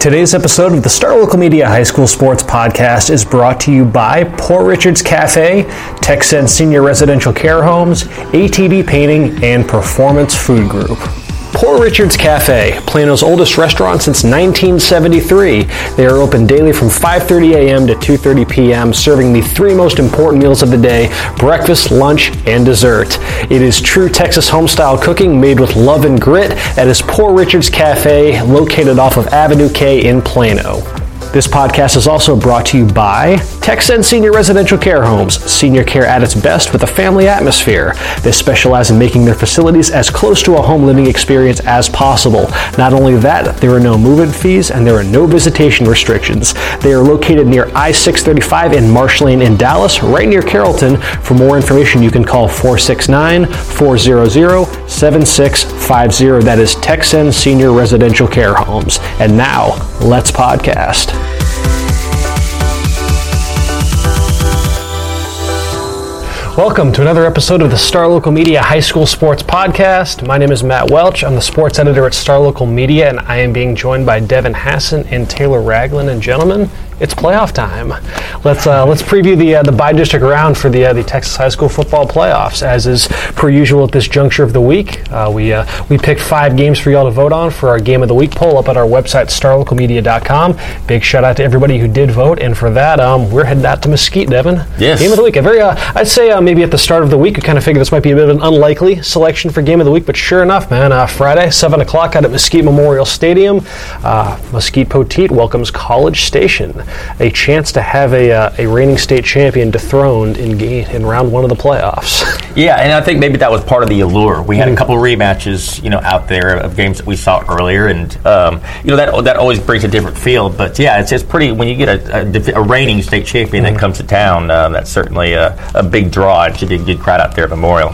Today's episode of the Star Local Media High School Sports Podcast is brought to you by Poor Richards Cafe, TechSense Senior Residential Care Homes, ATD Painting, and Performance Food Group. Poor Richards Cafe, Plano's oldest restaurant since 1973. They are open daily from 5:30 a.m. to 2:30 p.m., serving the three most important meals of the day: breakfast, lunch, and dessert. It is true Texas homestyle cooking made with love and grit at his Poor Richards Cafe, located off of Avenue K in Plano. This podcast is also brought to you by TechSense Senior Residential Care Homes, senior care at its best with a family atmosphere. They specialize in making their facilities as close to a home living experience as possible. Not only that, there are no move-in fees and there are no visitation restrictions. They are located near I-635 in Marsh Lane in Dallas, right near Carrollton. For more information, you can call 469-400-7650. That is TechSense Senior Residential Care Homes. And now, let's podcast. Welcome to another episode of the Star Local Media High School Sports Podcast. My name is Matt Welch. I'm the sports editor at Star Local Media, and I am being joined by Devin Hassan and Taylor Ragland. And gentlemen, it's playoff time. Let's uh, let's preview the uh, the by district round for the uh, the Texas high school football playoffs. As is per usual at this juncture of the week, uh, we uh, we picked five games for y'all to vote on for our game of the week poll up at our website starlocalmedia.com. Big shout out to everybody who did vote, and for that, um, we're heading out to Mesquite, Devin. Yes. Game of the week. A very uh, I'd say maybe at the start of the week, we kind of figured this might be a bit of an unlikely selection for game of the week, but sure enough, man, Friday seven o'clock out at Mesquite Memorial Stadium, Mesquite Poteet welcomes College Station a chance to have a, uh, a reigning state champion dethroned in, game, in round one of the playoffs. Yeah, and I think maybe that was part of the allure. We had mm-hmm. a couple rematches, you know, out there of games that we saw earlier, and um, you know that that always brings a different feel. But yeah, it's, it's pretty when you get a, a, a reigning state champion mm-hmm. that comes to town. Uh, that's certainly a, a, big draw. It should be a good crowd out there at Memorial.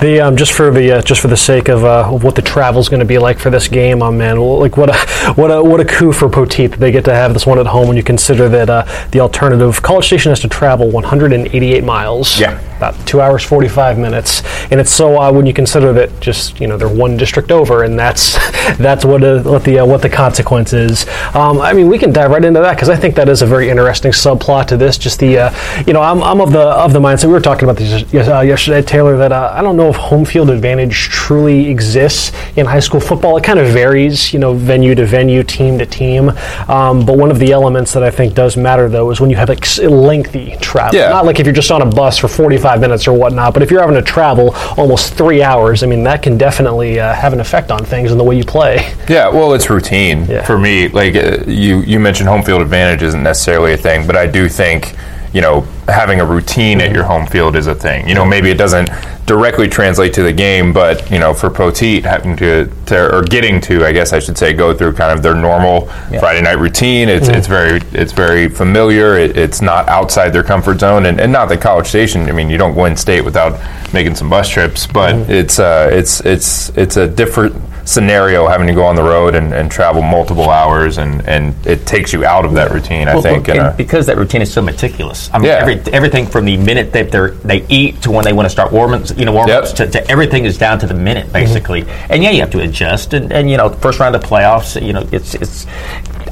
The um, just for the uh, just for the sake of, uh, of what the travel is going to be like for this game, oh man, like what a what a what a coup for Poteet that they get to have this one at home when you consider that uh, the alternative College Station has to travel 188 miles. Yeah. About two hours 45 minutes, and it's so odd when you consider that just you know they're one district over, and that's that's what uh, what the uh, what the consequence is. Um, I mean, we can dive right into that because I think that is a very interesting subplot to this. Just the uh, you know I'm, I'm of the of the mindset we were talking about this uh, yesterday, Taylor. That uh, I don't know if home field advantage truly exists in high school football. It kind of varies, you know, venue to venue, team to team. Um, but one of the elements that I think does matter though is when you have like lengthy travel. Yeah. Not like if you're just on a bus for 45 minutes or whatnot, but if you're having to travel almost three hours, I mean, that can definitely uh, have an effect on things and the way you play. Yeah, well, it's routine Yeah. for me. Like uh, you, you mentioned home field advantage isn't necessarily a thing, but I do think you know having a routine at your home field is a thing. You know, maybe it doesn't directly translate to the game, but you know, for Poteet having to, to or getting to, I guess I should say, go through kind of their normal Friday night routine. It's it's very it's very familiar. It, it's not outside their comfort zone, and, and not the College Station. I mean, you don't go in state without making some bus trips, but it's uh, it's it's it's a different scenario having to go on the road and, and travel multiple hours and, and it takes you out of that routine I Well, think a- because that routine is so meticulous. I mean, Yeah. every, everything from the minute that they they eat to when they want to start warming, you know, warm Yep. to, to everything is down to the minute basically. Mm-hmm. And yeah, you have to adjust. And, and you know, first round of playoffs, you know, it's it's.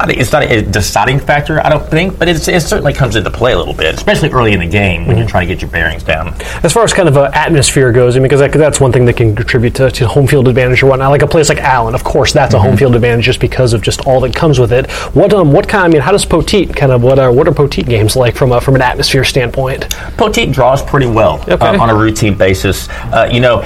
I it's not a deciding factor, I don't think, but it's, it certainly comes into play a little bit, especially early in the game when you're trying to get your bearings down. As far as kind of uh, atmosphere goes, I mean, because that, that's one thing that can contribute to, to home field advantage or whatnot. Like a place like Allen, of course, that's a home field advantage just because of just all that comes with it. What um, what kind? I mean, how does Poteet kind of what are what are Poteet games like from a, from an atmosphere standpoint? Poteet draws pretty well Okay. um, on a routine basis. Uh, you know,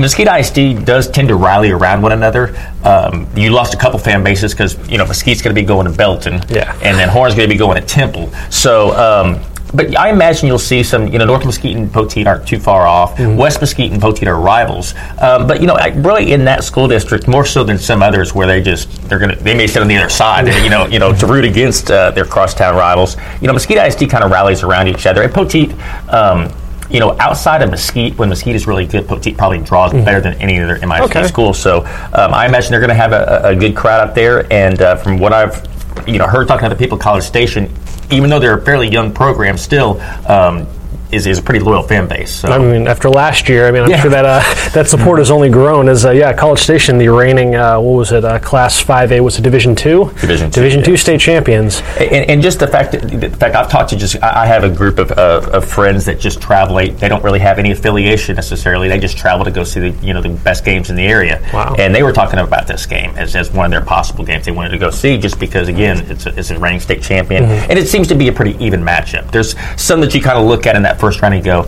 Mesquite ISD does tend to rally around one another. Um, you lost a couple fan bases because you know Mesquite's going to be going to Belton, Yeah. and then Horn's going to be going to Temple. So. Um, but I imagine you'll see some. You know, North Mesquite and Poteet aren't too far off. Mm-hmm. West Mesquite and Poteet are rivals. Um, but you know, really in that school district, more so than some others, where they just they're gonna they may sit on the other side. you know, you know, to root against uh, their crosstown rivals. You know, Mesquite ISD kind of rallies around each other. And Poteet. Um, you know, outside of Mesquite, when Mesquite is really good, Poteet probably draws better than any other Mm-hmm. Okay. school. So um, I imagine they're going to have a, a good crowd out there. And uh, from what I've you know heard talking to the people at College Station, even though they're a fairly young program, still um, is, is a pretty loyal fan base. So. I mean, after last year, I mean, I'm Yeah. sure that uh, that support has only grown. As uh, yeah, College Station, the reigning uh, what was it, uh, Class 5A was it Division Two? Division two, Division Two state champions. And, and just the fact that, the fact I've talked to just, I have a group of, uh, of friends that just travel. They, they don't really have any affiliation necessarily. They just travel to go see the, you know, the best games in the area. Wow. And they were talking about this game as, as one of their possible games they wanted to go see just because, again, it's a, it's a reigning state champion. And it seems to be a pretty even matchup. There's some that you kind of look at in that first round and go,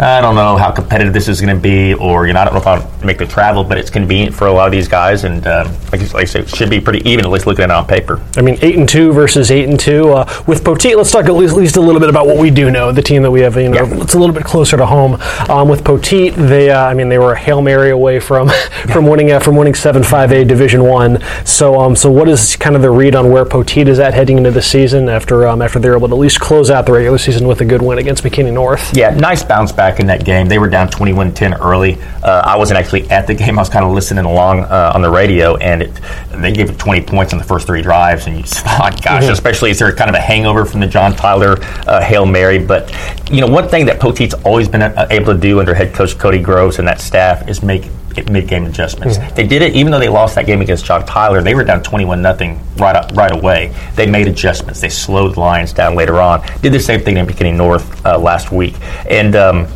I don't know how competitive this is going to be, or you know, I don't know if I'll make the travel, but it's convenient for a lot of these guys, and um, like, like I say, it should be pretty even at least looking at it on paper. I mean, eight and two versus eight and two. Uh, with Poteet, let's talk at least, at least a little bit about what we do know. The team that we have, you know, Yeah. it's a little bit closer to home. Um, with Poteet, they, uh, I mean, they were a hail mary away from from winning uh, from winning seven five A Division One. So, um, so what is kind of the read on where Poteet is at heading into the season after um, after they're able to at least close out the regular season with a good win against McKinney North? Yeah, nice bounce back in that game. They were down 21 10 early. Uh, I wasn't actually at the game. I was kind of listening along uh, on the radio, and it, they gave it 20 points on the first three drives. And you just thought, gosh, especially as they're kind of a hangover from the John Tyler uh, Hail Mary. But, you know, one thing that Poteet's always been uh, able to do under head coach Cody Groves and that staff is make mid-game adjustments. They did it even though they lost that game against John Tyler. They were down 21 nothing right up, right away. They made adjustments. They slowed the Lions down later on. Did the same thing in McKinney North uh, last week. And um,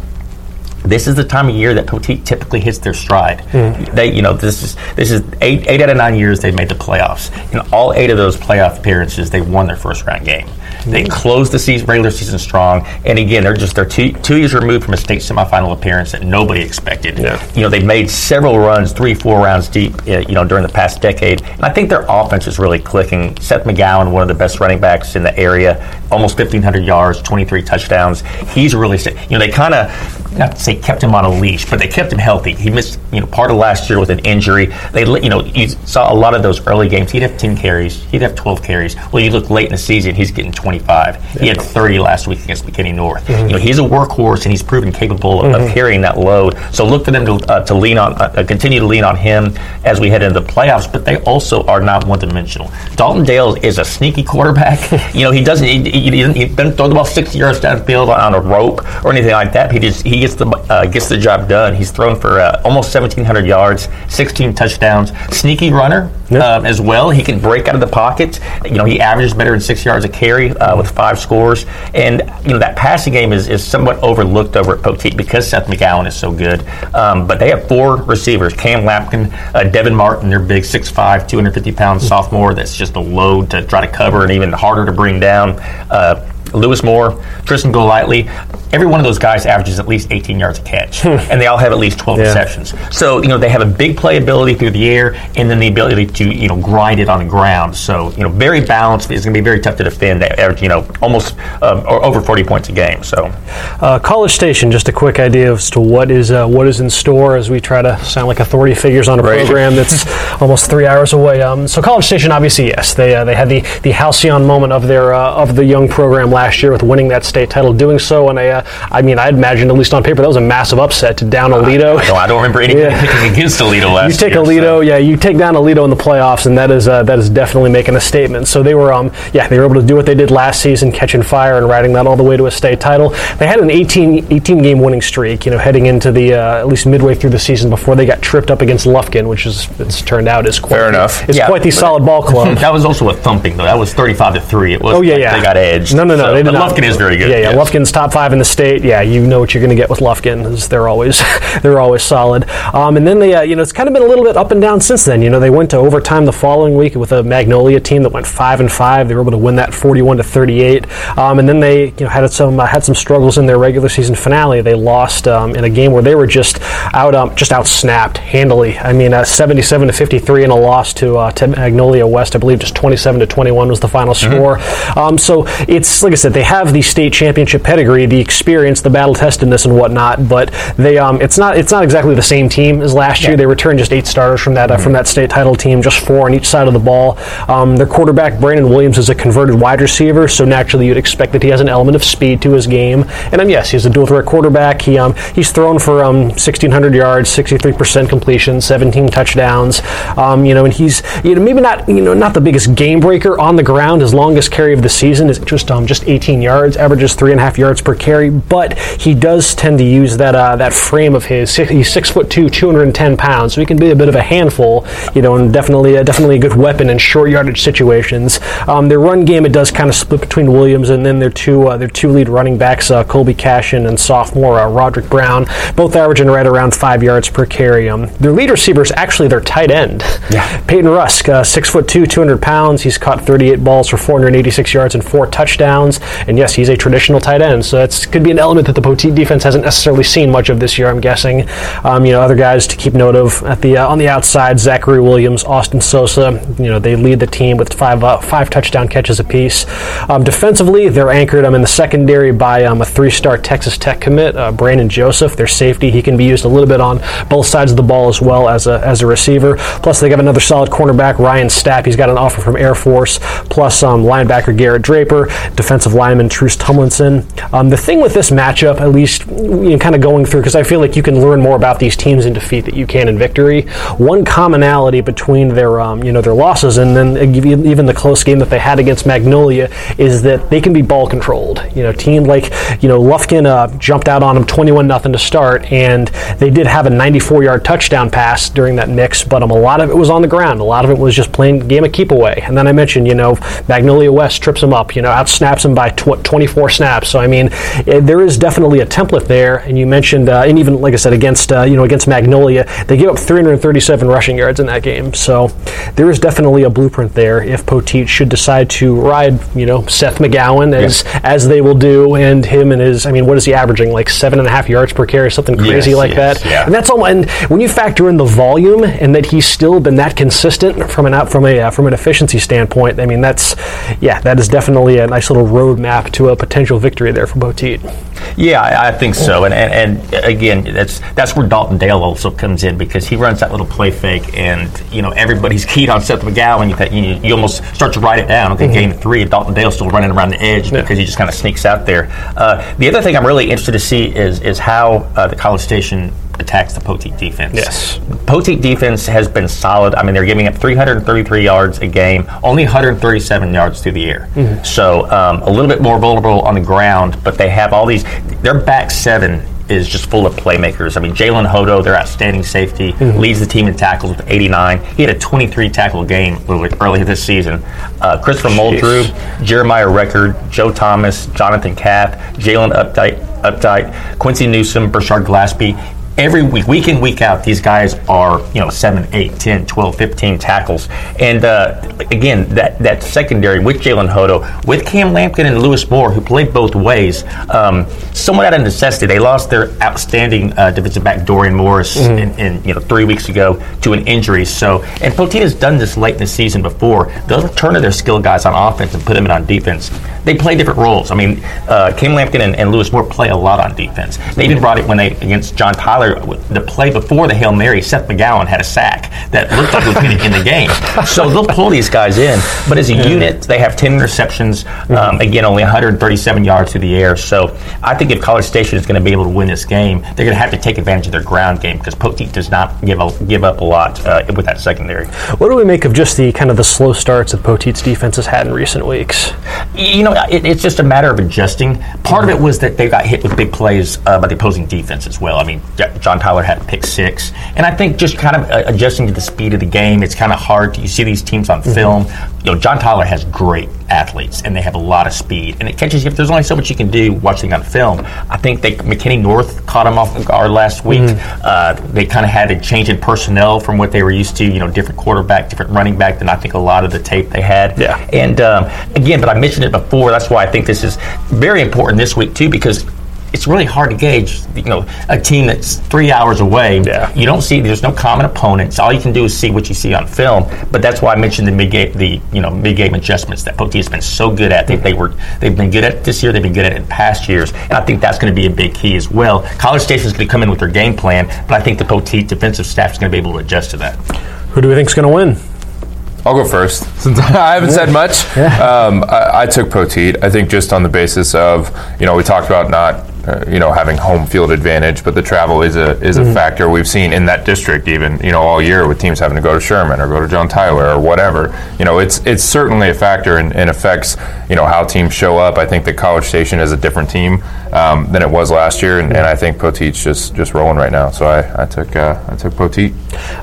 this is the time of year that Poteet typically hits their stride. They, you know, this is this is eight eight out of nine years they've made the playoffs. In all eight of those playoff appearances, they won their first round game. They closed the season, regular season strong, and again, they're just they're two, two years removed from a state semifinal appearance that nobody expected. Yeah. You know, they've made several runs, three, four rounds deep. uh, You know, during the past decade, and I think their offense is really clicking. Seth McGowan, one of the best running backs in the area, almost 1,500 yards, 23 touchdowns. He's really, you know, they kind of not to say kept him on a leash, but they kept him healthy. He missed, you know, part of last year with an injury. They, you know, you saw a lot of those early games. He'd have 10 carries. He'd have 12 carries. Well, you look late in the season, he's getting 25. He had 30 last week against McKinney North. You know, he's a workhorse and he's proven capable of, of carrying that load. So look for them to, uh, to lean on, uh, continue to lean on him as we head into the playoffs. But they also are not one-dimensional. Dalton Dale is a sneaky quarterback. you know, he doesn't. He, he, doesn't- he doesn't throw the ball 60 yards downfield on, on a rope or anything like that. He just he gets the uh, gets the job done. He's thrown for uh, almost 1,700 yards, 16 touchdowns. Sneaky runner um, as well. He can break out of the pocket. You know, he averages better than six yards a carry uh, with five scores. And you know that passing game is, is somewhat overlooked over at Poteet because Seth McGowan is so good. Um, but they have four receivers: Cam Lampkin, uh, Devin Martin, their big 6'5", 250 pound sophomore. That's just a load to try to cover and even harder to bring down. Uh, Lewis Moore, Tristan Golightly, every one of those guys averages at least 18 yards a catch, and they all have at least 12 Yeah. receptions. So you know they have a big playability through the air, and then the ability to you know grind it on the ground. So you know very balanced. It's going to be very tough to defend. They average you know almost um, or over 40 points a game. So Uh, College Station, just a quick idea as to what is uh, what is in store as we try to sound like authority figures on a Right. program that's almost three hours away. Um, so College Station, obviously, yes, they uh, they had the the halcyon moment of their uh, of the young program last year with winning that state title, doing so, and I uh, I mean, I imagine at least on paper that was a massive upset to down Aledo. I don't, I don't remember anybody Yeah. against Aledo last You take year. Aledo, so. yeah, you take down Aledo in the playoffs, and that is uh, that is definitely making a statement. So they were, um, yeah, they were able to do what they did last season, catching fire and riding that all the way to a state title. They had an 18, 18 game winning streak, you know, heading into the uh, at least midway through the season before they got tripped up against Lufkin, which is it's turned out is quite Fair enough. It's Yeah, quite the solid ball club. That was also a thumping though. That was 35 to three. It was. Oh yeah, like yeah. They got edged. No, no, no. So, they did not. Lufkin is very good. Yeah, yeah. Lufkin's top five in the state. Yeah, you know what you're going to get with Lufkin. They're always they're always solid. Um, and then they, uh, you know, it's kind of been a little bit up and down since then. You know, they went to overtime the following week with a Magnolia team that went five and five. They were able to win that 41 to 38. Um, and then they, you know, had some uh, had some struggles in their regular season finale. They lost um, in a game where they were just out um, just out snapped handily. I mean, uh, 77 to 53 in a loss to uh, to Magnolia West. I believe just 27 to 21 was the final score. Um, so it's like I said, they have the state championship pedigree, the experience, the battle testedness, and whatnot. But they, um, it's not, it's not exactly the same team as last year. They returned just eight starters from that uh, from that state title team, just four on each side of the ball. Um, their quarterback Brandon Williams is a converted wide receiver, so naturally you'd expect that he has an element of speed to his game. And um, yes, he's a dual threat quarterback. He um, he's thrown for um, 1,600 yards, 63% completion, 17 touchdowns. Um, you know, and he's you know maybe not you know not the biggest game breaker on the ground. His longest carry of the season is just um, just 18 yards, averages three and a half yards per carry. But he does tend to use that uh, that frame of his. He's six foot two, 210 pounds, so he can be a bit of a handful. You know, and definitely uh, definitely a good weapon in short yardage situations. Um, their run game it does kind of split between Williams and then their two uh, their two lead running backs, uh, Colby Cashin and sophomore uh, Roderick Brown, both averaging right around five yards per carry. Um, their lead receiver is actually their tight end, Yeah. Peyton Rusk, uh, six foot two, 200 pounds. He's caught 38 balls for 486 yards and four touchdowns. And yes, he's a traditional tight end, so that could be an element that the Poteet defense hasn't necessarily seen much of this year. I'm guessing. Um, you know, other guys to keep note of at the uh, on the outside, Zachary Williams, Austin Sosa. You know, they lead the team with five uh, five touchdown catches apiece. Um, defensively, they're anchored I'm in the secondary by um, a three-star Texas Tech commit, uh, Brandon Joseph. Their safety, he can be used a little bit on both sides of the ball as well as a as a receiver. Plus, they have another solid cornerback, Ryan Stapp. He's got an offer from Air Force. Plus, um, linebacker Garrett Draper, defensive lineman Truce Tumlinson. Um, the thing with this matchup, at least, you know, kind of going through, because I feel like you can learn more about these teams in defeat that you can in victory. One commonality between their, um, you know, their losses and then even even the close game that they had against Magnolia is that they can be ball controlled. You know, team like, you know, Lufkin uh, jumped out on them 21 nothing to start, and they did have a 94 yard touchdown pass during that mix, but um, a lot of it was on the ground. A lot of it was just playing game of keep away. And then I mentioned, you know, Magnolia West trips them up, you know, out snaps them by tw- 24 snaps. So I mean, eh, there is definitely a template there. And you mentioned, uh, and even like I said, against uh, you know against Magnolia, they gave up 337 rushing yards in that game. So there is definitely a blueprint there if Poteet should decide to ride, you know, Seth McGowan as as they will do, and him and his. I mean, what is he averaging? Like seven and a half yards per carry, something crazy Yes, like yes, that. yeah. And that's all. And when you factor in the volume and that he's still been that consistent from an out from a uh, from an efficiency standpoint, I mean that's yeah, that is definitely a nice little roadmap to a potential victory there for Poteet. Yeah, I, I think so. And, and and again, that's that's where Dalton Dale also comes in because he runs that little play fake, and you know everybody's keyed on Seth McGowan. You, you, you almost start to write it down. Okay, game three, Dalton Dale's still running around the edge because he just kind of sneaks out there. Uh, the other thing I'm really interested to see is is how uh, the College Station attacks the Poteet defense. Yes. Poteet defense has been solid. I mean, they're giving up 333 yards a game, only 137 yards through the air. So um, a little bit more vulnerable on the ground, but they have all these. Their back seven is just full of playmakers. I mean, Jalen Hodo, their outstanding safety, leads the team in tackles with 89. He had a 23 tackle game a little bit earlier this season. Uh, Christopher Moldrew, Jeremiah Record, Joe Thomas, Jonathan Kapp, Jalen Updike, Updike, Quincy Newsom, Burchard Glaspie every week, week in, week out, these guys are, you know, 7, 8, 10, 12, 15 tackles. And uh, again, that, that secondary with Jalen Hodo, with Cam Lampkin and Lewis Moore, who played both ways, um, somewhat out of necessity, they lost their outstanding uh, defensive back, Dorian Morris, in, in, you know, three weeks ago to an injury. So, and Poteet has done this late in the season before. They'll turn to their skill guys on offense and put them in on defense. They play different roles. I mean, uh, Cam Lampkin and, and Lewis Moore play a lot on defense. They even brought it when they against John Tyler. The play before the hail mary, Seth McGowan had a sack that looked like was going to end the game. So they'll pull these guys in, but as a unit, they have 10 interceptions. Um, again, only 137 yards through the air. So I think if College Station is going to be able to win this game, they're going to have to take advantage of their ground game because Poteet does not give a, give up a lot uh, with that secondary. What do we make of just the kind of the slow starts that Poteet's defense has had in recent weeks? you know, it, it's just a matter of adjusting. Part of it was that they got hit with big plays uh, by the opposing defense as well. I mean, John Tyler had pick six, and I think just kind of uh, adjusting to the speed of the game. It's kind of hard. To, you see these teams on film. You know, John Tyler has great athletes, and they have a lot of speed, and it catches you. If there's only so much you can do watching on film, I think they McKinney North caught him off guard last week. Uh, they kind of had a change in personnel from what they were used to. You know, different quarterback, different running back than I think a lot of the tape they had. Yeah. And um, again, but I mentioned it before. That's why I think this is very important this week too, because it's really hard to gauge. You know, a team that's three hours away. Yeah. You don't see. There's no common opponents. All you can do is see what you see on film. But that's why I mentioned the mid game, the you know mid game adjustments that Poteet has been so good at. They, they were they've been good at this year. They've been good at it in past years, and I think that's going to be a big key as well. College Station is going to come in with their game plan, but I think the Poteet defensive staff is going to be able to adjust to that. Who do we think is going to win? I'll go first since I haven't said much. Um, I, I took Poteet. I think just on the basis of you know we talked about not uh, you know having home field advantage, but the travel is a is a factor we've seen in that district even you know all year with teams having to go to Sherman or go to John Tyler or whatever. You know it's it's certainly a factor and, and affects you know how teams show up. I think that College Station is a different team um, than it was last year, and, and I think Poteet's just just rolling right now. So I, I took uh, I took Poteet.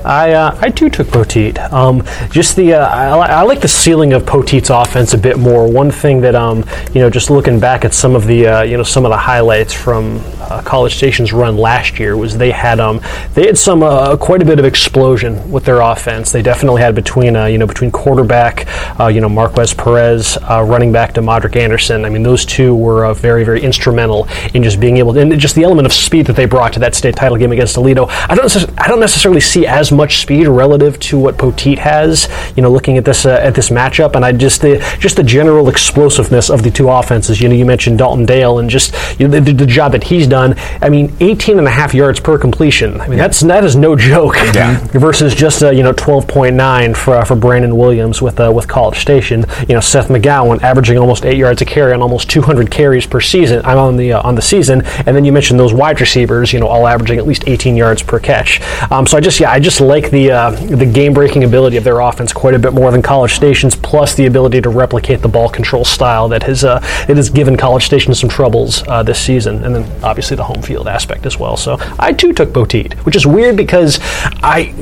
I uh, I too took Poteet. Um, just the uh, I, I like the ceiling of Poteet's offense a bit more. One thing that um, you know, just looking back at some of the uh, you know some of the highlights from uh, College Station's run last year was they had um, they had some uh, quite a bit of explosion with their offense. They definitely had between uh, you know between quarterback uh, you know Marquez Perez, uh, running back to Demadric Anderson. I mean those two were uh, very very instrumental in just being able to, and just the element of speed that they brought to that state title game against Aledo. I don't I don't necessarily see as much speed relative to what Poteet has. You know looking at this at this matchup, and I just the just the general explosiveness of the two offenses. You know you mentioned Dalton Dale and just you know, the job that he's done. I mean 18 and a half yards per completion. I mean that's that is no joke. Versus just uh, you know 12.9 for uh, for Brandon Williams with uh, with College Station. You know Seth McGowan averaging almost eight yards a carry on almost 200 carries per season. I'm on the uh, on the season, and then you mentioned those wide receivers. You know all averaging at least 18 yards per catch. Um, so I just yeah I just like the uh, the game breaking ability of their offense quite a bit more than College Station's, plus the ability to replicate the ball control style that has uh, it has given College Station some troubles uh, this season, and then obviously the home field aspect as well. So I too took Poteet, which is weird because I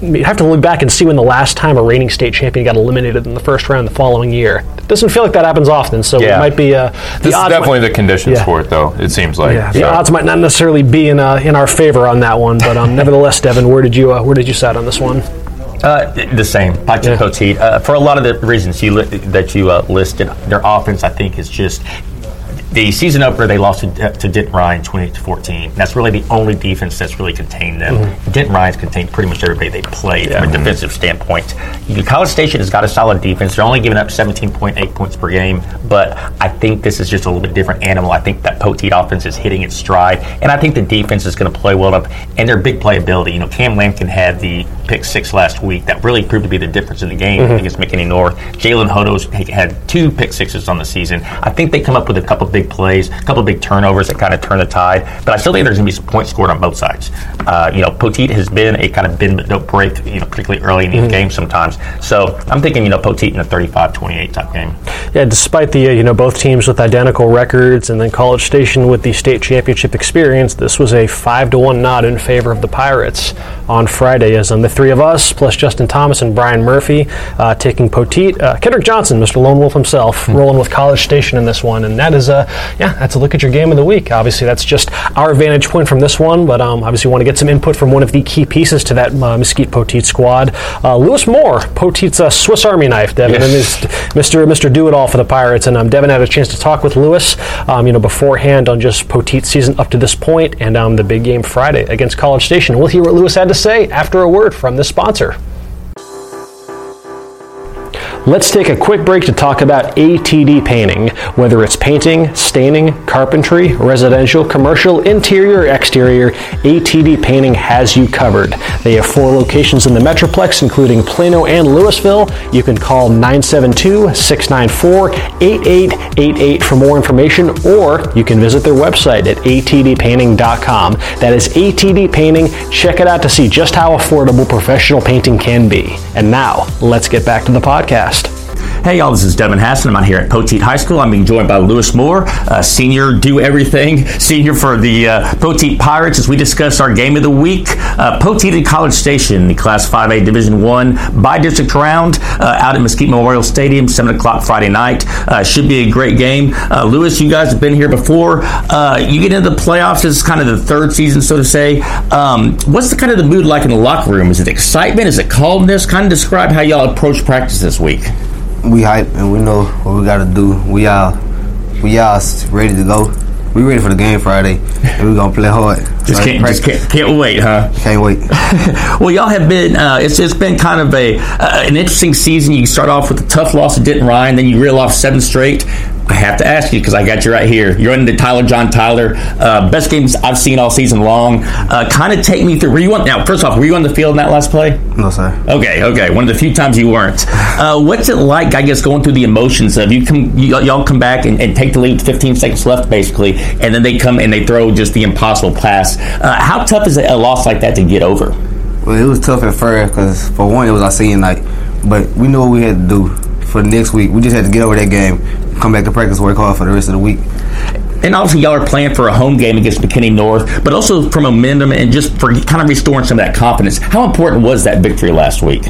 you have to look back and see when the last time a reigning state champion got eliminated in the first round the following year. It doesn't feel like that happens often, so Yeah. it might be uh, the This is odds definitely might, the conditions Yeah. for it, though. It seems like. yeah, the So- odds might not necessarily be in uh, in our favor on that one, but um, nevertheless, Devin, where did you uh, where did you sat on this one? Uh, the same. I Yeah. Poteet uh, for a lot of the reasons you li- that you uh, listed. Their offense, I think, is just the season opener. They lost to, to Denton Ryan, twenty-eight to fourteen. That's really the only defense that's really contained them. Mm-hmm. Denton Ryan's contained pretty much everybody they played from a defensive standpoint. College Station has got a solid defense. They're only giving up seventeen point eight points per game, but I think this is just a little bit different animal. I think that Poteet offense is hitting its stride, and I think the defense is going to play well enough, and their big playability. You know, Cam Lampkin had the pick six last week that really proved to be the difference in the game mm-hmm. against McKinney North. Jalen Hodos had two pick sixes on the season. I think they come up with a couple big plays, a couple of big turnovers that kind of turn the tide. But I still think there's going to be some points scored on both sides. Uh, you know, Poteet has been a kind of bend but don't break, you know, particularly early in these games sometimes. So I'm thinking, you know, Poteet in a 35-28 type game. Yeah, despite the uh, you know both teams with identical records, and then College Station with the state championship experience, this was a five to one nod in favor of the Pirates on Friday. As um, the three of us plus Justin Thomas and Brian Murphy uh, taking Poteet, uh, Kendrick Johnson, Mr. Lone Wolf himself, rolling with College Station in this one, and that is uh, yeah, that's a look at your game of the week. Obviously, that's just our vantage point from this one, but um, obviously want to get some input from one of the key pieces to that uh, Mesquite Poteet squad, uh, Lewis Moore, Poteet's uh, Swiss Army knife, Devin, Yes. Mr. Mr. Do It All for the Pirates. And um, Devin had a chance to talk with Lewis, um, you know, beforehand on just Poteet's season up to this point, and um, the big game Friday against College Station. We'll hear what Lewis had to say after a word from the sponsor. Let's take a quick break to talk about ATD painting. Whether it's painting, staining, carpentry, residential, commercial, interior, or exterior, ATD painting has you covered. They have four locations in the Metroplex, including Plano and Lewisville. You can call 972 694 8888 for more information, or you can visit their website at atdpainting.com. That is ATD Painting. Check it out to see just how affordable professional painting can be. And now, let's get back to the podcast. Hey y'all, this is Devin Hassan. I'm out here at Poteet High School. I'm being joined by Lewis Moore, uh, senior do everything, senior for the uh, Poteet Pirates as we discuss our game of the week. Uh, Poteet and College Station, the Class 5A Division 1 by district round uh, out at Mesquite Memorial Stadium, 7 o'clock Friday night. Uh, should be a great game. Uh, Lewis, you guys have been here before. Uh, you get into the playoffs, this is kind of the third season, so to say. Um, what's the kind of the mood like in the locker room? Is it excitement? Is it calmness? Kind of describe how y'all approach practice this week. We hype and we know what we gotta do. We all we all ready to go. we ready for the game Friday, and we gonna play hard. Just can't, just can't, can't wait, huh? can't wait. Well, y'all have been. Uh, it's it's been kind of a uh, an interesting season. You start off with a tough loss to Denton Ryan, then you reel off seven straight. I have to ask you because I got you right here. You're into Tyler John Tyler, uh, best games I've seen all season long. Uh, kind of take me through. Were you on now? First off, were you on the field in that last play? No sir. Okay, okay. One of the few times you weren't. Uh, what's it like? I guess going through the emotions of you come, y- y'all come back and, and take the lead with 15 seconds left, basically, and then they come and they throw just the impossible pass. Uh, how tough is a loss like that to get over? Well, it was tough at first because for one, it was our senior night, but we knew what we had to do for the next week. We just had to get over that game, come back to practice, work hard for the rest of the week. And obviously, y'all are playing for a home game against McKinney North, but also for momentum and just for kind of restoring some of that confidence. How important was that victory last week?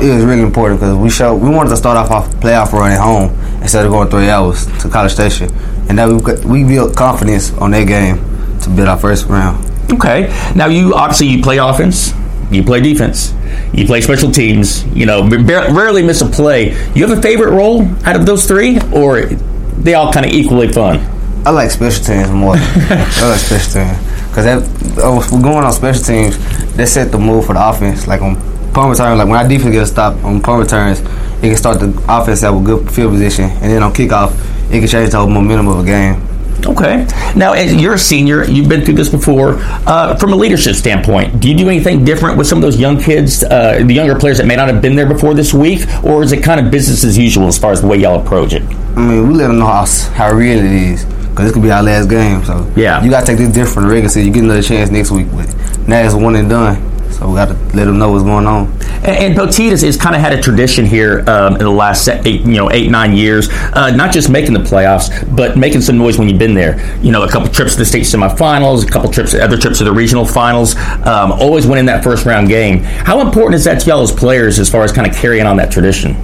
It was really important because we showed we wanted to start off our playoff run at home instead of going three hours to College Station, and that we got- we built confidence on that game to build our first round. Okay. Now, you obviously you play offense, you play defense, you play special teams. You know, rarely miss a play. You have a favorite role out of those three, or they all kind of equally fun? I like special teams more. I like special teams because that oh, we're going on special teams. they set the mood for the offense. Like on punt return, like when our defense gets a stop on punt returns, it can start the offense have a good field position, and then on kickoff, it can change the whole momentum of a game. Okay. Now, as you're a senior, you've been through this before. Uh, from a leadership standpoint, do you do anything different with some of those young kids, uh, the younger players that may not have been there before this week, or is it kind of business as usual as far as the way y'all approach it? I mean, we let them know how how real it is because this could be our last game. So Yeah. you gotta take this different the regular season. You get another chance next week, but now it's one and done. So we gotta let them know what's going on. And, and has, kind of had a tradition here um, in the last eight, you know, eight nine years. Uh, not just making the playoffs, but making some noise when you've been there. You know, a couple trips to the state semifinals, a couple trips, other trips to the regional finals. Um, always winning that first round game. How important is that to y'all as players as far as kind of carrying on that tradition?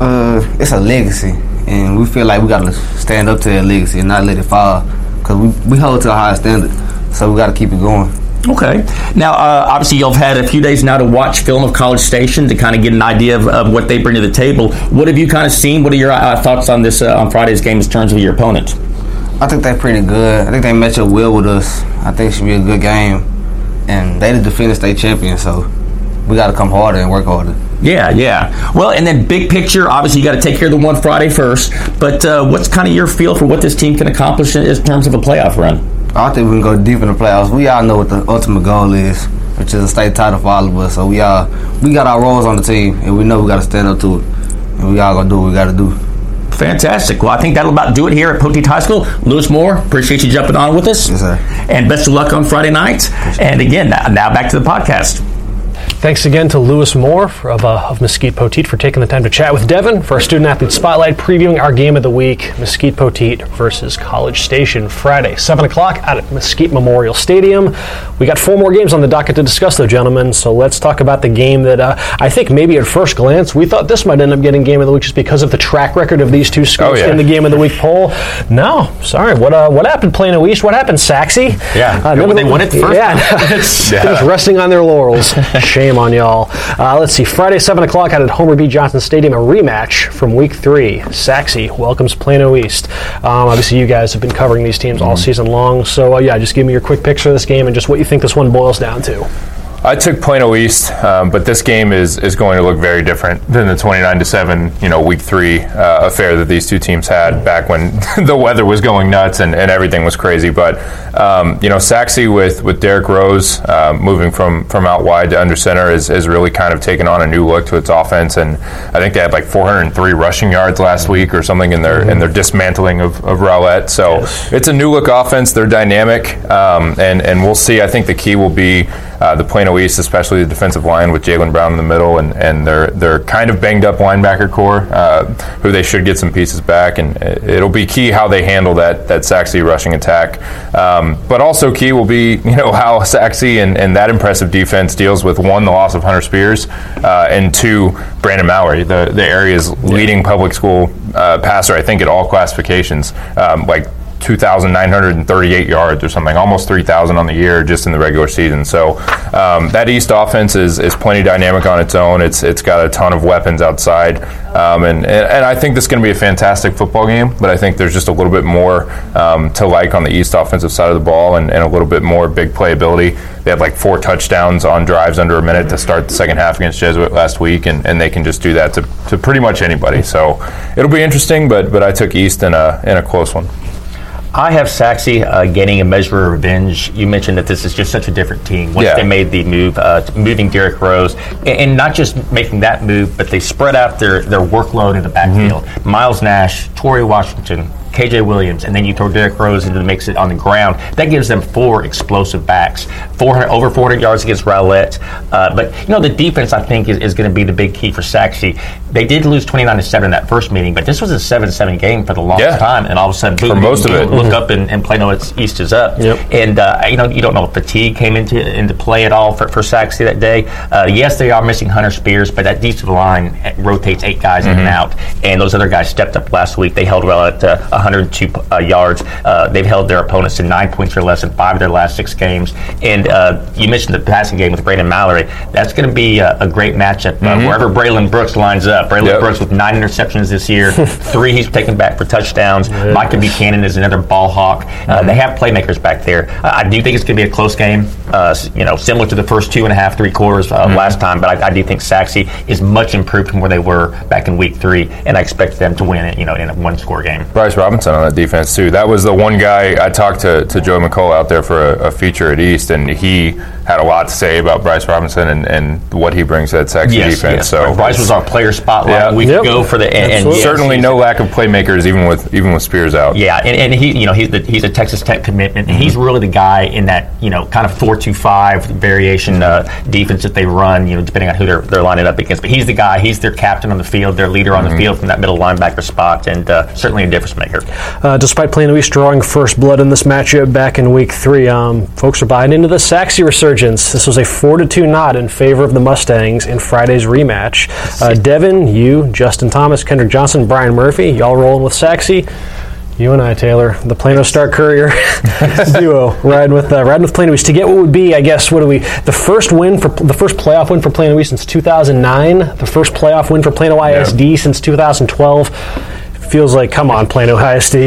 Uh, it's a legacy, and we feel like we gotta stand up to that legacy and not let it fall because we, we hold to a high standard. So we gotta keep it going. Okay. Now, uh, obviously, you've had a few days now to watch film of College Station to kind of get an idea of, of what they bring to the table. What have you kind of seen? What are your uh, thoughts on this uh, on Friday's game in terms of your opponent? I think they're pretty good. I think they match up well with us. I think it should be a good game, and they the defending state champion. So we gotta come harder and work harder. Yeah, yeah. Well, and then big picture, obviously, you got to take care of the one Friday first. But uh, what's kind of your feel for what this team can accomplish in, in terms of a playoff run? I think we can go deep in the playoffs. We all know what the ultimate goal is, which is a state title for all of us. So we all we got our roles on the team, and we know we got to stand up to it, and we all gonna do what we got to do. Fantastic. Well, I think that'll about do it here at Poteet High School. Lewis Moore, appreciate you jumping on with us. Yes, sir. And best of luck on Friday night. And again, now, now back to the podcast. Thanks again to Lewis Moore for, of, uh, of Mesquite Poteet for taking the time to chat with Devin for our Student Athlete Spotlight, previewing our game of the week, Mesquite Poteet versus College Station, Friday, 7 o'clock out at Mesquite Memorial Stadium. We got four more games on the docket to discuss, though, gentlemen, so let's talk about the game that uh, I think maybe at first glance we thought this might end up getting game of the week just because of the track record of these two schools Oh, yeah. in the game of the week poll. No, sorry. What uh, what happened, Plano East? What happened, Sachse? Yeah. Uh, They none of won it first yeah. They're just resting on their laurels. Shame on y'all. Uh, let's see. Friday, 7 o'clock out at Homer B. Johnson Stadium, a rematch from week three. Sachse welcomes Plano East. Um, obviously, you guys have been covering these teams all season long. So, uh, yeah, just give me your quick picture of this game and just what you think this one boils down to. I took Plano East, um, but this game is, is going to look very different than the 29 to 7, you know, week three uh, affair that these two teams had back when the weather was going nuts and, and everything was crazy. But, um, you know, Sachse with, with Derek Rose uh, moving from, from out wide to under center is, is really kind of taken on a new look to its offense. And I think they had like 403 rushing yards last week or something in their, in their dismantling of, of Rowlett. So it's a new look offense. They're dynamic. Um, and, and we'll see. I think the key will be uh, the Plano East, especially the defensive line with Jalen Brown in the middle, and, and their their kind of banged up linebacker core, uh, who they should get some pieces back, and it'll be key how they handle that that Sachse rushing attack. Um, but also key will be you know how Sachse and, and that impressive defense deals with one the loss of Hunter Spears, uh, and two Braden Mallory, the the area's leading public school uh, passer, I think at all classifications, um, like. 2,938 yards or something, almost 3,000 on the year just in the regular season. So um, that East offense is, is plenty dynamic on its own. It's it's got a ton of weapons outside, um, and, and, and I think this is going to be a fantastic football game. But I think there's just a little bit more um, to like on the East offensive side of the ball, and, and a little bit more big playability. They had like four touchdowns on drives under a minute to start the second half against Jesuit last week, and, and they can just do that to, to pretty much anybody. So it'll be interesting, but but I took East in a in a close one. I have Sachse uh, getting a measure of revenge. You mentioned that this is just such a different team. Once Yeah. they made the move, uh, moving Derrick Rose, and, and not just making that move, but they spread out their, their workload in the backfield. Miles Nash, Torrey Washington, KJ Williams, and then you throw Derrick Rose into the mix it on the ground. That gives them four explosive backs. 400, over 400 yards against Rowlett. Uh, but, you know, the defense, I think, is, is going to be the big key for Sachse. They did lose 29 to 7 in that first meeting, but this was a 7 7 game for the longest Yeah. time. And all of a sudden, boom, For most of it. Look up and, and Plano it's East is up. Yep. And uh, you know you don't know if fatigue came into into play at all for, for that day. Uh, yes, they are missing Hunter Spears, but that defensive line rotates eight guys in Mm-hmm. and out, and those other guys stepped up last week. They held well at uh, 102 uh, yards. Uh, they've held their opponents to nine points or less in five of their last six games. And uh, you mentioned the passing game with Braden Mallory. That's going to be a, a great matchup uh, wherever Braylon Brooks lines up. Braylon Mm-hmm. Yep. Brooks with nine interceptions this year, three he's taken back for touchdowns. Micah Buchanan is another ball hawk. Uh, they have playmakers back there. I, I do think it's going to be a close game. Uh, you know, similar to the first two and a half, three quarters uh, last time. But I, I do think Sachse is much improved from where they were back in week three, and I expect them to win it. You know, in a one-score game. Bryce Robinson on that defense too. That was the one guy I talked to, to Joe McCall out there for a, a feature at East, and he had a lot to say about Bryce Robinson and, and what he brings to that Sachse defense. So Bryce was our player spotlight Yeah. a week Yep. ago for the and, and Absolutely. yes, certainly no lack of playmakers, even with even with Spears out. Yeah, and, and he, you know, he's the, he's a Texas Tech commitment, and he's Mm-hmm. really the guy in that, you know, kind of four two five variation uh, defense that they run, you know, depending on who they're they're lining up against. But he's the guy, he's their captain on the field, their leader on the Mm-hmm. field from that middle linebacker spot, and uh, certainly a difference maker. Uh, despite Plano East drawing first blood in this matchup back in week three, um, folks are buying into the Sachse resurgence. This was a 4 to 2 nod in favor of the Mustangs in Friday's rematch. Uh, Devin, you, Justin Thomas, Kendrick Johnson, Brian Murphy, y'all rolling with Sachse. You and I, Taylor, the Plano Star Courier duo, riding with uh, riding with Plano East to get what would be, I guess, what do we? The first win for the first playoff win for Plano East since 2009. The first playoff win for Plano ISD since 2012. Feels like, come on, Plano ISD. You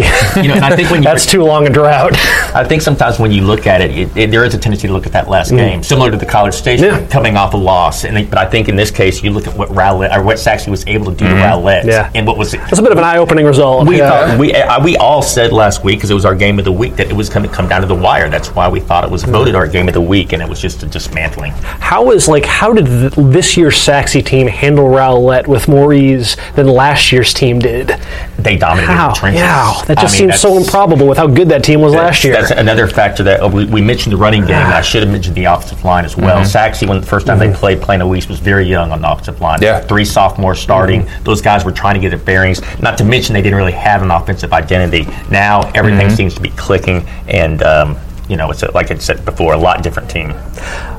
know, and I think when you That's too long a drought. I think sometimes when you look at it, it, it there is a tendency to look at that last game, similar to the College Station Mm. Yeah. coming off a loss. And but I think in this case, you look at what Rowlett or what Sachse was able to do to Rowlett, Mm-hmm. Yeah. and what was That's a bit of an eye-opening result. We Yeah. thought we uh, we all said last week because it was our game of the week that it was going to come down to the wire. That's why we thought it was voted our game of the week, and it was just a dismantling. How is like how did th- this year's Sachse team handle Rowlett with more ease than last year's team did? They dominated How? the trenches. Yeah, that I just mean, seems so improbable with how good that team was last year. That's another factor that uh, we, we mentioned the running game. I should have mentioned the offensive line as well. Sachse, when the first time they played Plano East, was very young on the offensive line. Yeah. three sophomores starting. Those guys were trying to get their bearings. Not to mention they didn't really have an offensive identity. Now everything seems to be clicking, and um, you know it's a, like I said before, a lot different team.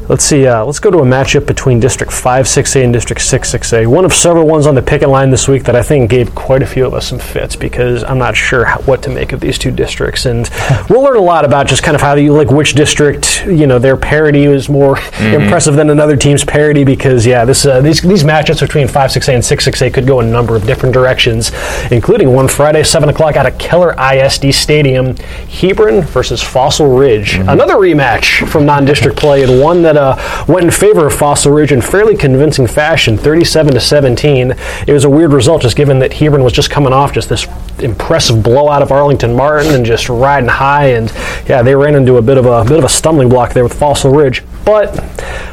Let's see. Uh, let's go to a matchup between District 5-6A and District 6-6A. One of several ones on the picket line this week that I think gave quite a few of us some fits because I'm not sure how, what to make of these two districts, and we'll learn a lot about just kind of how you like which district you know their parity is more impressive than another team's parity because yeah, this uh, these these matchups between 5-6A and 6-6A could go a number of different directions, including one Friday 7 o'clock out of Keller ISD Stadium, Hebron versus Fossil Ridge. Another rematch from non-district play and one that uh, went in favor of Fossil Ridge in fairly convincing fashion, 37 to 17. It was a weird result, just given that Hebron was just coming off just this impressive blowout of Arlington Martin and just riding high, and yeah, they ran into a bit of a bit of a stumbling block there with Fossil Ridge. But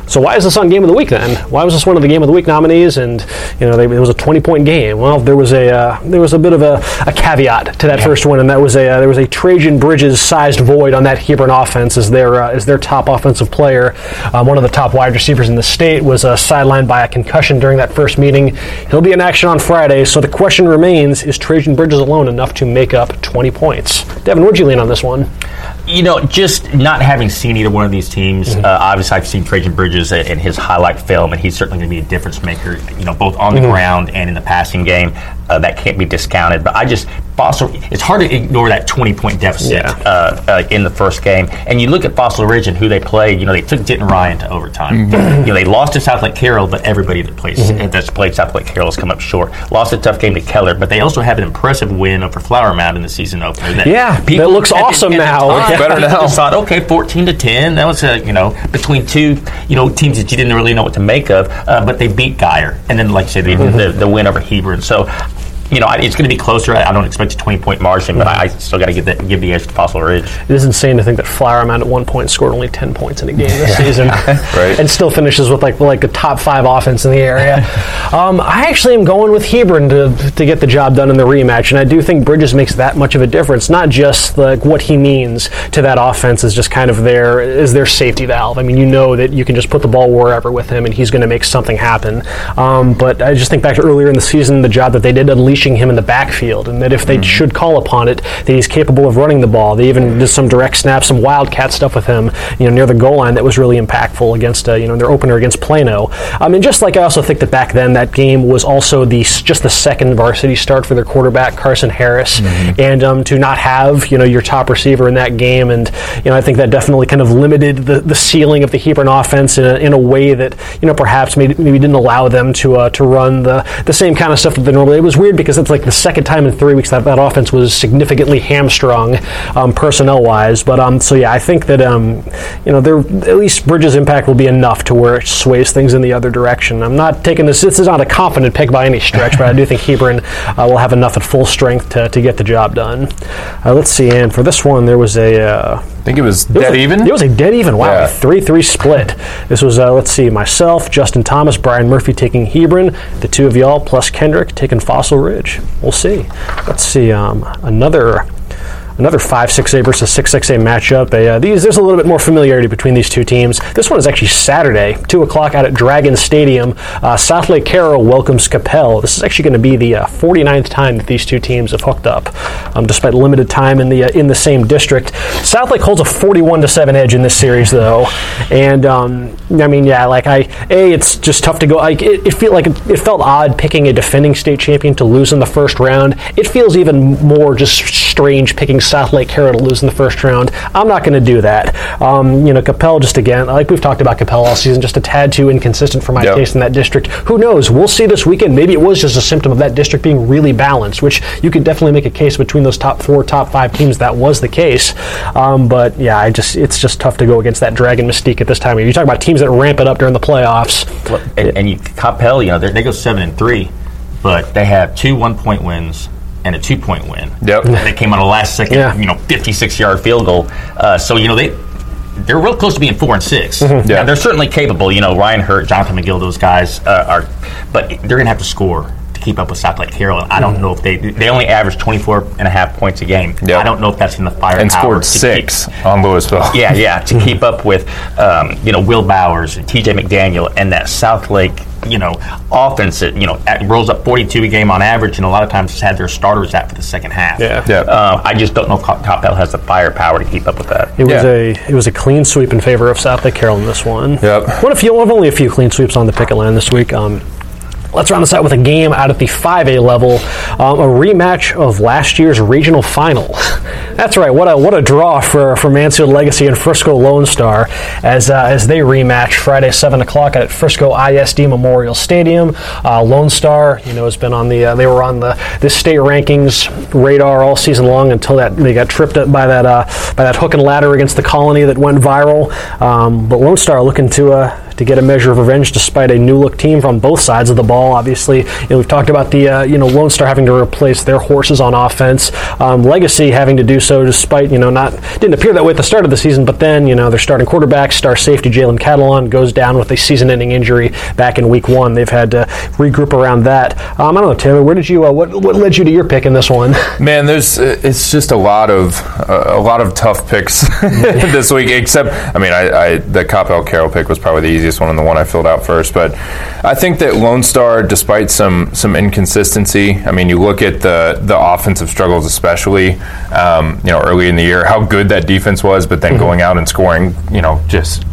so why is this on Game of the Week then? Why was this one of the Game of the Week nominees? And you know, they, it was a 20-point game. Well, there was a uh, there was a bit of a, a caveat to that first one, and that was a uh, there was a Trajan Bridges sized void on that Hebron offense as their uh, as their top offensive player. Um, one of the top wide receivers in the state was uh, sidelined by a concussion during that first meeting. He'll be in action on Friday. So the question remains: Is Trajan Bridges alone enough to make up 20 points? Devin, where'd you lean on this one? You know, just not having seen either one of these teams. Uh, obviously, I've seen Trajan Bridges in his highlight film, and he's certainly going to be a difference maker. You know, both on the mm-hmm. ground and in the passing game. Uh, that can't be discounted. But I just Fossil, it's hard to ignore that 20 point deficit Yeah. uh, uh, in the first game. And you look at Fossil Ridge and who they played. You know, they took Denton Ryan to overtime. Mm-hmm. You know, they lost to Southlake Carroll, but everybody that plays that's played Southlake Carroll has come up short. Lost a tough game to Keller, but they also have an impressive win over Flower Mound in the season opener. That Yeah, that looks awesome the now. time, better now. thought, okay, 14 to 10. That was, a, you know, between two, you know, teams that you didn't really know what to make of, uh, but they beat Guyer. And then, like I said, they did the, the win over Hebron. So, you know, it's going to be closer. I, don't expect a 20 point margin, but I, I still got to give, that- give the edge to Fossil Ridge. It is insane to think that Flower Mound at one point scored only ten points in a game this season, Right. and still finishes with like like a top five offense in the area. um, I actually am going with Hebron to to get the job done in the rematch, and I do think Bridges makes that much of a difference. Not just like what he means to that offense is just kind of their is their safety valve. I mean, you know that you can just put the ball wherever with him, and he's going to make something happen. Um, but I just think back to earlier in the season, the job that they did unleashing him in the backfield, and that if they should call upon it, that he's capable of running the ball. They even did some direct snaps, some wildcat stuff with him, you know, near the goal line that was really impactful against, uh, you know, their opener against Plano. I mean, just like I also think that back then that game was also the just the second varsity start for their quarterback Carson Harris, and um, to not have you know your top receiver in that game, and you know I think that definitely kind of limited the, the ceiling of the Hebron offense in a, in a way that you know perhaps maybe, maybe didn't allow them to uh, to run the the same kind of stuff that they normally. It was weird because it's like the second time in three weeks that that offense was significantly hamstrung um, personnel wise. But um, so yeah, I think that um, you know there at least Bridges' impact will be enough to where it sways things in the other direction. I'm not taking this. This is not a confident pick by any stretch, but I do think Hebron uh, will have enough at full strength to, to get the job done. Uh, let's see, and for this one there was a. Uh, think it was it was dead a- even. It was a dead even. Wow, Yeah. three-three split. This was uh, let's see, myself, Justin Thomas, Brian Murphy taking Hebron, the two of y'all plus Kendrick taking Fossil Ridge. We'll see. Let's see. Um, another. Another five six A versus six six A matchup. A, uh, these there's a little bit more familiarity between these two teams. This one is actually Saturday, two o'clock out at Dragon Stadium. Uh, Southlake Carroll welcomes Coppell. This is actually going to be the uh, 49th time that these two teams have hooked up, um, despite limited time in the uh, in the same district. Southlake holds a 41 to seven edge in this series, though, and um, I mean, yeah, like I a it's just tough to go. It, it feel like it, it felt odd picking a defending state champion to lose in the first round. It feels even more just strange picking Southlake Carroll to lose in the first round. I'm not going to do that. Um, you know, Coppell just again, like we've talked about Coppell all season, just a tad too inconsistent for my Yep. taste in that district. Who knows? We'll see this weekend. Maybe it was just a symptom of that district being really balanced, which you could definitely make a case between those top four, top five teams that was the case. Um, but yeah, I just it's just tough to go against that Dragon mystique at this time of year. You talk about teams that ramp it up during the playoffs. And, and you, Coppell, you know, they go seven and three, but they have two one point wins and a two point win. Yep. They came on a last second, Yeah. you know, fifty six yard field goal. Uh, so you know they. They're real close to being four and 6 Mm-hmm. Yeah. Now, they're certainly capable. You know, Ryan Hurt, Jonathan McGill, those guys uh, are, but they're going to have to score to keep up with Southlake Carroll. And I don't know if they they only average 24 and a half points a game. Yep. I don't know if that's in the fire and scored six on Lewisville. yeah, yeah, to keep up with, um, you know, Will Bowers and T.J. McDaniel and that Southlake, you know, offense that you know at, rolls up 42 a game on average, and a lot of times has had their starters out for the second half. Yeah. Yeah. Uh, I just don't know if Co- Coppell has the firepower to keep up with that. It was Yeah. a it was a clean sweep in favor of Southlake Carroll in this one. Yep. One of few, one of only a few clean sweeps on the picket line this week. Um, Let's round this out with a game out at the 5A level, um, a rematch of last year's regional final. That's right, what a what a draw for, for Mansfield Legacy and Frisco Lone Star as uh, as they rematch Friday 7 o'clock at Frisco ISD Memorial Stadium. Uh, Lone Star, you know, has been on the uh, they were on the this state rankings radar all season long until that they got tripped up by that uh, by that hook and ladder against the Colony that went viral. Um, but Lone Star looking to uh, to get a measure of revenge despite a new look team from both sides of the ball. Obviously, you know, we've talked about the uh, you know Lone Star having to replace their horses on offense, um, Legacy having to do so despite you know not didn't appear that way at the start of the season, but then you know their starting quarterback, star safety Jalen Catalan goes down with a season-ending injury back in week one. They've had to regroup around that. Um, I don't know, Taylor, where did you uh, what what led you to your pick in this one? Man, there's uh, it's just a lot of uh, a lot of tough picks this week. Except, I mean, I, I the Coppell Carroll pick was probably the easiest one and the one I filled out first. But I think that Lone Star, despite some some inconsistency, I mean, you look at the the offensive struggles, especially um, you know early in the year, how good that defense was, but then going out and scoring, you know, just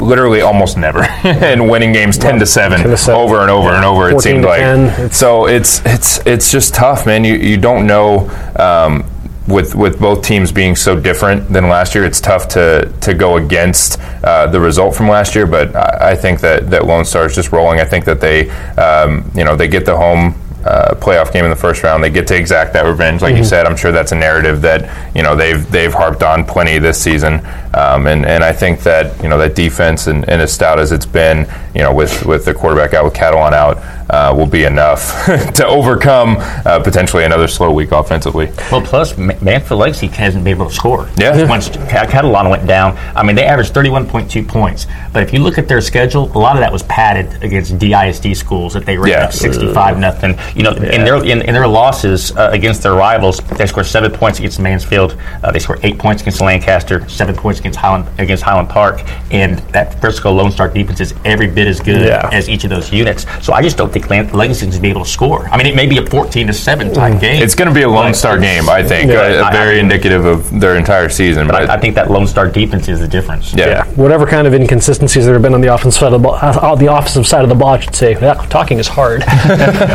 literally almost never, and winning games ten to seven, 10 to seven. over and over and over. It seemed like 10. So. It's it's it's just tough, man. You you don't know. Um, with, with both teams being so different than last year, it's tough to, to go against uh, the result from last year. But I, I think that, that Lone Star is just rolling. I think that they um, you know they get the home uh, playoff game in the first round. They get to exact that revenge, like you said. I'm sure that's a narrative that you know they've they've harped on plenty this season, um, and and I think that you know that defense and, and as stout as it's been, you know, with with the quarterback out with Catalan out, uh, will be enough to overcome uh, potentially another slow week offensively. Well, plus Ma- Manfield Legacy hasn't been able to score. Yeah. Once Ca- Catalan went down, I mean they averaged 31.2 points. But if you look at their schedule, a lot of that was padded against DISD schools that they ranked Yeah. like 65 nothing. You know, in their in, in their losses uh, against their rivals, they scored seven points against Mansfield. Uh, they scored eight points against Lancaster, seven points against Highland against Highland Park, and that Frisco Lone Star defense is every bit as good Yeah. as each of those units. So I just don't think Lan- Legacy going to be able to score. I mean, it may be a 14 to seven type game. It's going to be a Lone Star game, I think, Yeah, uh, I- very I- indicative of their entire season. But But I, I think that Lone Star defense is the difference. yeah. Yeah, whatever kind of inconsistencies there have been on the offensive side of the ball, uh, the offensive side of the ball, I should say. Yeah, talking is hard.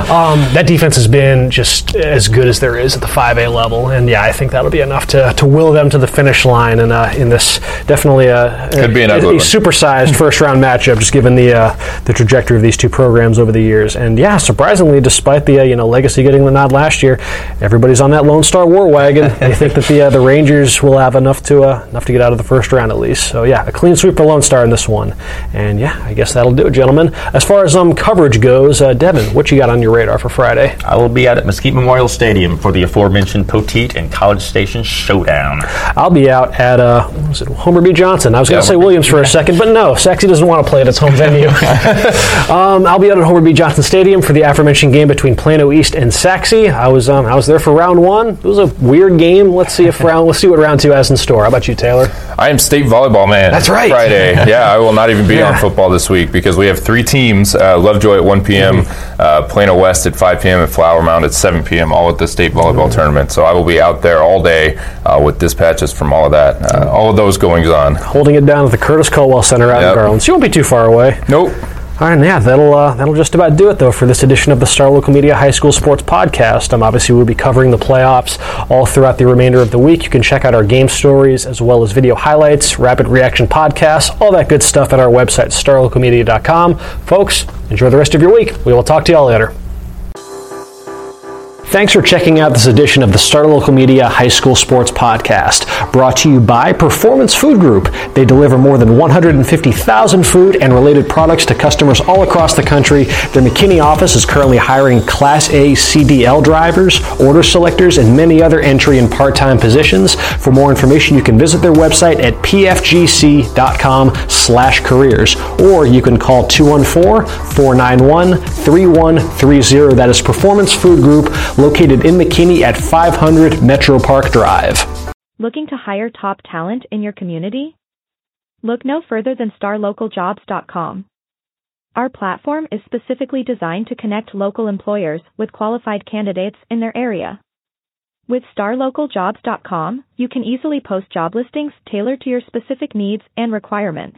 um, that defense has been just as good as there is at the 5A level, and yeah, I think that'll be enough to, to will them to the finish line. And uh, in this, definitely a, Could be an a, ugly a one. supersized first round matchup, just given the uh, the trajectory of these two programs over the years. And yeah, surprisingly, despite the uh, you know legacy getting the nod last year, everybody's on that Lone Star war wagon. they think that the uh, the Rangers will have enough to uh, enough to get out of the first round at least. So yeah, a clean sweep for Lone Star in this one. And yeah, I guess that'll do it, gentlemen. As far as um coverage goes, uh, Devin, what you got on your radar for Friday? I will be out at Mesquite Memorial Stadium for the aforementioned Poteet and College Station Showdown. I'll be out at uh, it Homer B. Johnson. I was going to Yeah. say Williams for a second, but no, Sachse doesn't want to play at its home venue. um, I'll be out at Homer B. Johnson Stadium for the aforementioned game between Plano East and Sachse. I was um, I was there for round one. It was a weird game. Let's see if round let's see what round two has in store. How about you, Taylor? I am state volleyball man. That's right. Friday. yeah, I will not even be Yeah. on football this week because we have three teams: uh, Lovejoy at 1 p.m., Mm-hmm. uh, Plano West at 5 p.m., and Flower Mound at 7 p.m. All at the state volleyball Mm-hmm. tournament. So I will be out there all day uh, with dispatches from all of that, uh, all of those goings on. Holding it down at the Curtis Culwell Center out Yep. in Garland. So you won't be too far away. Nope. All right, yeah, that'll uh, that'll just about do it though for this edition of the Star Local Media High School Sports Podcast. Um, obviously, we'll be covering the playoffs all throughout the remainder of the week. You can check out our game stories as well as video highlights, rapid reaction podcasts, all that good stuff at our website starlocalmedia.com. Folks, enjoy the rest of your week. We will talk to you all later. Thanks for checking out this edition of the Star Local Media High School Sports Podcast, brought to you by Performance Food Group. They deliver more than 150,000 food and related products to customers all across the country. Their McKinney office is currently hiring Class A CDL drivers, order selectors, and many other entry and part-time positions. For more information, you can visit their website at pfgc.com slash careers, or you can call 214-491-3130. That is Performance Food Group, located in McKinney at 500 Metro Park Drive. Looking to hire top talent in your community? Look no further than starlocaljobs.com. Our platform is specifically designed to connect local employers with qualified candidates in their area. With starlocaljobs.com, you can easily post job listings tailored to your specific needs and requirements.